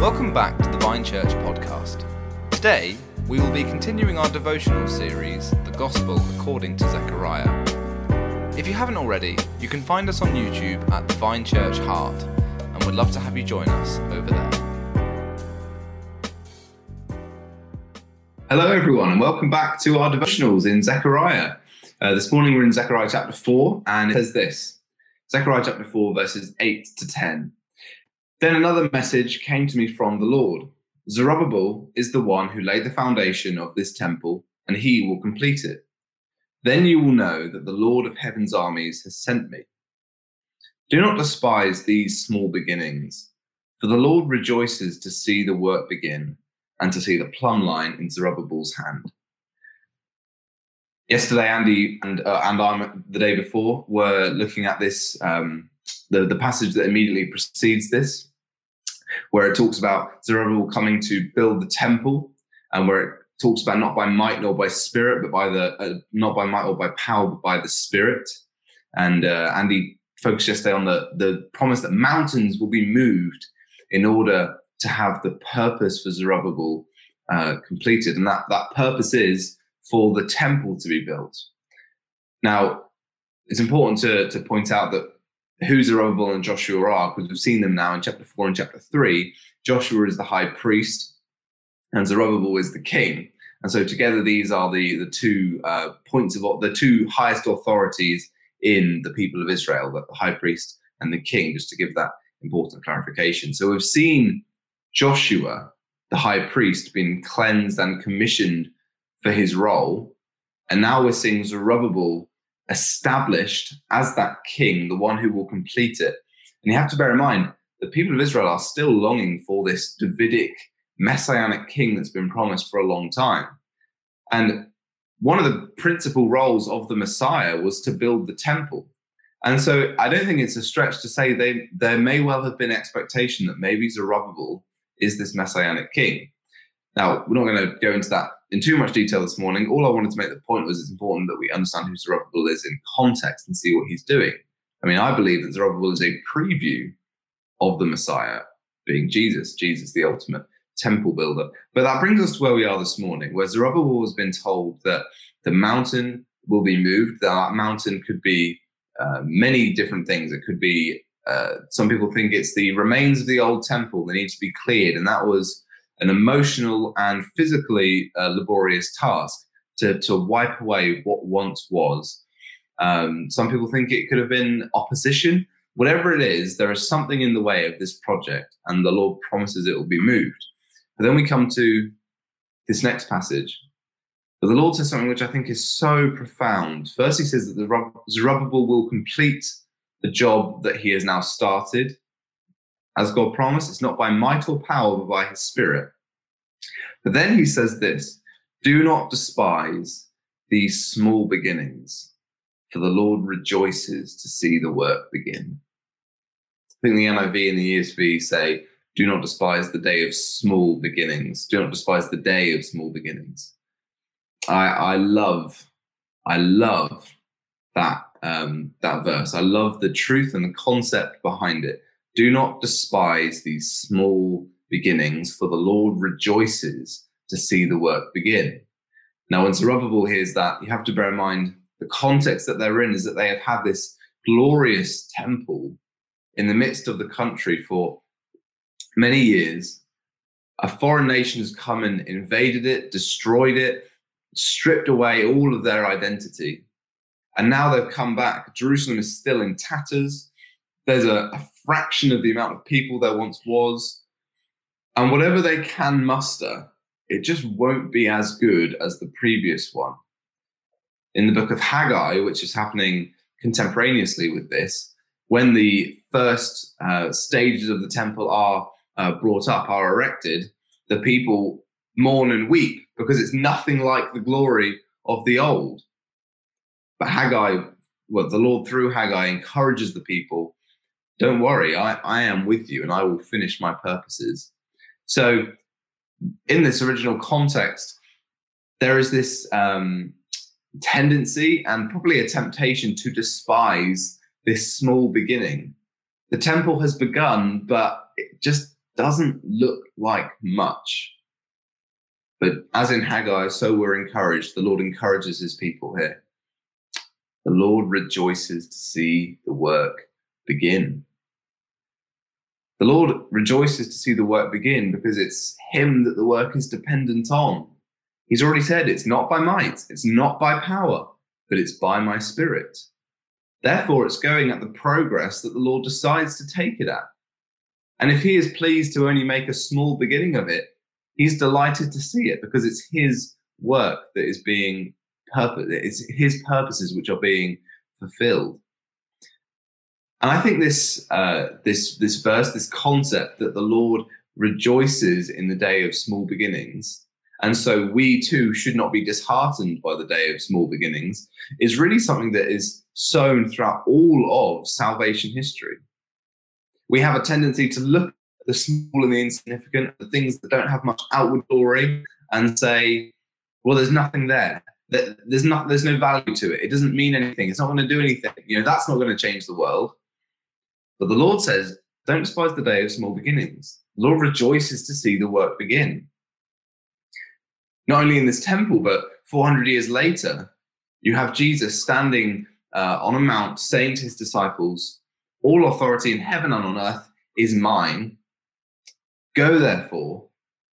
Welcome back to the Vine Church podcast. Today, we will be continuing our devotional series, The Gospel According to Zechariah. If you haven't already, you can find us on YouTube at the Vine Church Heart, and we'd love to have you join us over there. Hello, everyone, and welcome back to our devotionals in Zechariah. Uh, this morning we're in Zechariah chapter 4, and it says this Zechariah chapter 4, verses 8 to 10. Then another message came to me from the Lord Zerubbabel is the one who laid the foundation of this temple, and he will complete it. Then you will know that the Lord of heaven's armies has sent me. Do not despise these small beginnings, for the Lord rejoices to see the work begin and to see the plumb line in Zerubbabel's hand. Yesterday, Andy and uh, and I, the day before, were looking at this um, the the passage that immediately precedes this, where it talks about Zerubbabel coming to build the temple, and where it talks about not by might nor by spirit, but by the uh, not by might or by power, but by the Spirit. And uh, Andy focused yesterday on the the promise that mountains will be moved in order to have the purpose for Zerubbabel uh, completed, and that that purpose is for the temple to be built. Now, it's important to to point out that who Zerubbabel and Joshua are, because we've seen them now in chapter four and chapter three. Joshua is the high priest, and Zerubbabel is the king. And so together, these are the the two uh, points of the two highest authorities in the people of Israel, the high priest and the king. Just to give that important clarification. So we've seen Joshua, the high priest, being cleansed and commissioned for his role, and now we're seeing Zerubbabel established as that king, the one who will complete it. And you have to bear in mind, the people of Israel are still longing for this Davidic messianic king that's been promised for a long time. And one of the principal roles of the Messiah was to build the temple. And so I don't think it's a stretch to say they, there may well have been expectation that maybe Zerubbabel is this messianic king. Now, we're not going to go into that in too much detail this morning. All I wanted to make the point was it's important that we understand who Zerubbabel is in context and see what he's doing. I mean, I believe that Zerubbabel is a preview of the Messiah being Jesus, Jesus, the ultimate temple builder. But that brings us to where we are this morning, where Zerubbabel has been told that the mountain will be moved. That mountain could be uh, many different things. It could be, uh, some people think it's the remains of the old temple. that need to be cleared. And that was an emotional and physically uh, laborious task to, to wipe away what once was. Um, some people think it could have been opposition. Whatever it is, there is something in the way of this project, and the Lord promises it will be moved. But then we come to this next passage. But the Lord says something which I think is so profound. First, he says that the Zerubbabel will complete the job that he has now started. As God promised, it's not by might or power, but by his spirit. But then he says this do not despise these small beginnings, for the Lord rejoices to see the work begin. I think the NIV and the ESV say, do not despise the day of small beginnings. Do not despise the day of small beginnings. I, I love, I love that um, that verse. I love the truth and the concept behind it. Do not despise these small beginnings, for the Lord rejoices to see the work begin. Now, when Zerubbabel hears that, you have to bear in mind the context that they're in is that they have had this glorious temple in the midst of the country for many years. A foreign nation has come and invaded it, destroyed it, stripped away all of their identity. And now they've come back. Jerusalem is still in tatters. There's a, a fraction of the amount of people there once was. And whatever they can muster, it just won't be as good as the previous one. In the book of Haggai, which is happening contemporaneously with this, when the first uh, stages of the temple are uh, brought up, are erected, the people mourn and weep because it's nothing like the glory of the old. But Haggai, well, the Lord through Haggai encourages the people don't worry, I, I am with you and I will finish my purposes. So, in this original context, there is this um, tendency and probably a temptation to despise this small beginning. The temple has begun, but it just doesn't look like much. But as in Haggai, so we're encouraged. The Lord encourages his people here. The Lord rejoices to see the work begin. The Lord rejoices to see the work begin because it's Him that the work is dependent on. He's already said it's not by might, it's not by power, but it's by my spirit. Therefore, it's going at the progress that the Lord decides to take it at. And if He is pleased to only make a small beginning of it, He's delighted to see it because it's His work that is being purpose. It's His purposes which are being fulfilled. And I think this uh, this this verse, this concept that the Lord rejoices in the day of small beginnings, and so we too should not be disheartened by the day of small beginnings, is really something that is sown throughout all of salvation history. We have a tendency to look at the small and the insignificant, the things that don't have much outward glory, and say, "Well, there's nothing there. There's not. There's no value to it. It doesn't mean anything. It's not going to do anything. You know, that's not going to change the world." But the Lord says, Don't despise the day of small beginnings. The Lord rejoices to see the work begin. Not only in this temple, but 400 years later, you have Jesus standing uh, on a mount saying to his disciples, All authority in heaven and on earth is mine. Go therefore.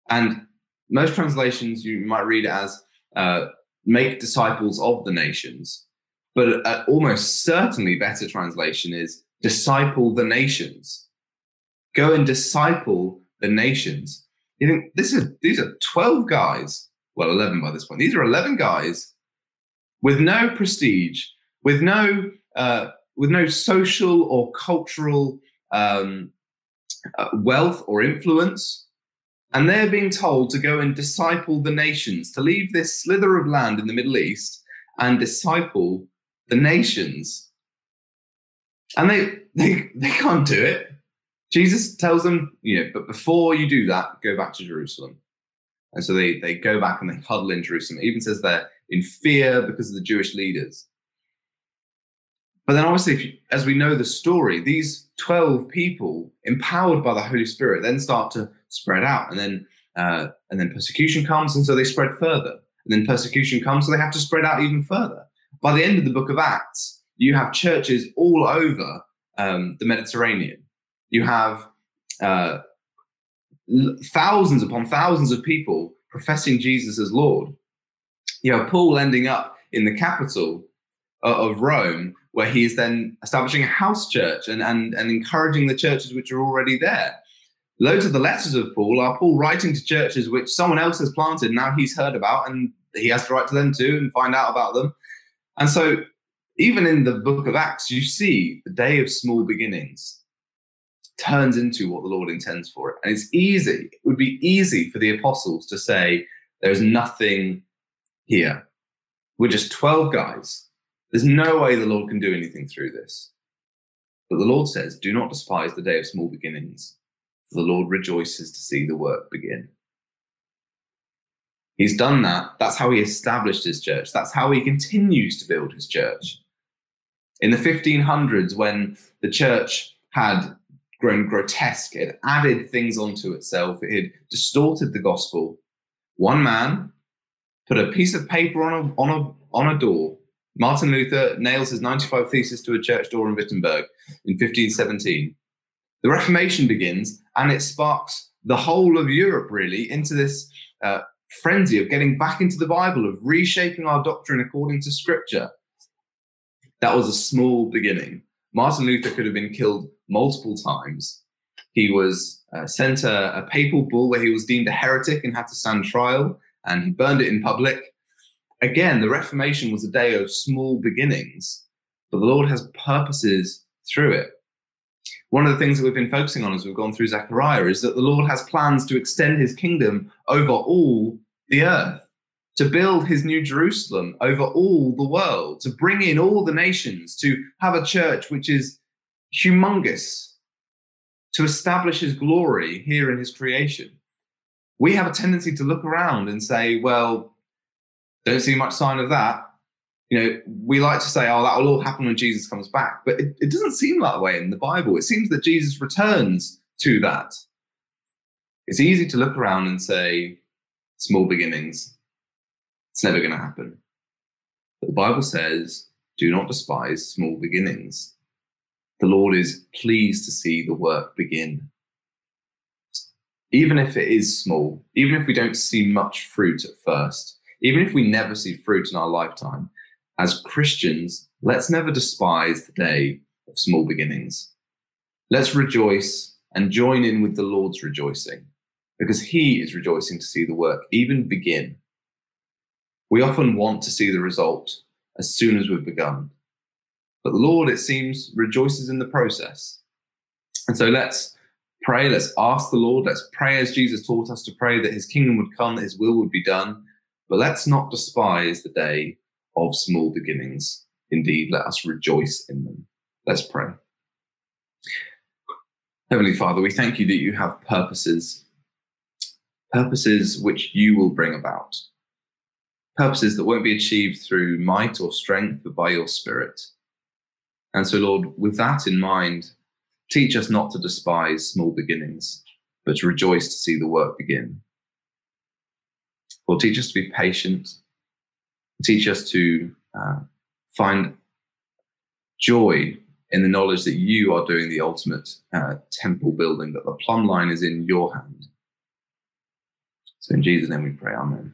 And most translations you might read as uh, make disciples of the nations. But almost certainly better translation is disciple the nations. Go and disciple the nations. You think this is these are 12 guys, well, 11 by this point. These are 11 guys with no prestige, with no uh, with no social or cultural um, uh, wealth or influence. And they're being told to go and disciple the nations, to leave this slither of land in the Middle East and disciple the nations. And they, they, they can't do it. Jesus tells them, you know, but before you do that, go back to Jerusalem. And so they, they go back and they huddle in Jerusalem. It even says they're in fear because of the Jewish leaders. But then, obviously, you, as we know the story, these 12 people, empowered by the Holy Spirit, then start to spread out. And then, uh, and then persecution comes, and so they spread further. And then persecution comes, so they have to spread out even further. By the end of the book of Acts, you have churches all over um, the Mediterranean. You have uh, thousands upon thousands of people professing Jesus as Lord. You have Paul ending up in the capital of Rome, where he is then establishing a house church and, and, and encouraging the churches which are already there. Loads of the letters of Paul are Paul writing to churches which someone else has planted, now he's heard about, and he has to write to them too and find out about them. And so even in the book of Acts, you see the day of small beginnings turns into what the Lord intends for it. And it's easy, it would be easy for the apostles to say, there's nothing here. We're just 12 guys. There's no way the Lord can do anything through this. But the Lord says, do not despise the day of small beginnings, for the Lord rejoices to see the work begin. He's done that. That's how he established his church. That's how he continues to build his church. In the 1500s, when the church had grown grotesque, it added things onto itself, it had distorted the gospel. One man put a piece of paper on a, on a, on a door. Martin Luther nails his 95 Thesis to a church door in Wittenberg in 1517. The Reformation begins and it sparks the whole of Europe really into this uh, frenzy of getting back into the Bible, of reshaping our doctrine according to Scripture. That was a small beginning. Martin Luther could have been killed multiple times. He was uh, sent a, a papal bull where he was deemed a heretic and had to stand trial, and he burned it in public. Again, the Reformation was a day of small beginnings, but the Lord has purposes through it. One of the things that we've been focusing on as we've gone through Zechariah is that the Lord has plans to extend his kingdom over all the earth to build his new Jerusalem over all the world, to bring in all the nations, to have a church which is humongous, to establish his glory here in his creation. We have a tendency to look around and say, well, don't see much sign of that. You know, we like to say, oh, that will all happen when Jesus comes back. But it, it doesn't seem that way in the Bible. It seems that Jesus returns to that. It's easy to look around and say, small beginnings, it's never going to happen. But the Bible says, do not despise small beginnings. The Lord is pleased to see the work begin. Even if it is small, even if we don't see much fruit at first, even if we never see fruit in our lifetime, as Christians, let's never despise the day of small beginnings. Let's rejoice and join in with the Lord's rejoicing because he is rejoicing to see the work even begin. We often want to see the result as soon as we've begun. But the Lord, it seems, rejoices in the process. And so let's pray, let's ask the Lord, let's pray as Jesus taught us to pray that his kingdom would come, that his will would be done. But let's not despise the day of small beginnings. Indeed, let us rejoice in them. Let's pray. Heavenly Father, we thank you that you have purposes, purposes which you will bring about, purposes that won't be achieved through might or strength, but by your Spirit. And so, Lord, with that in mind, teach us not to despise small beginnings, but to rejoice to see the work begin. Lord, teach us to be patient, teach us to uh, find joy in the knowledge that you are doing the ultimate uh, temple building, that the plumb line is in your hand. So in Jesus' name we pray, Amen.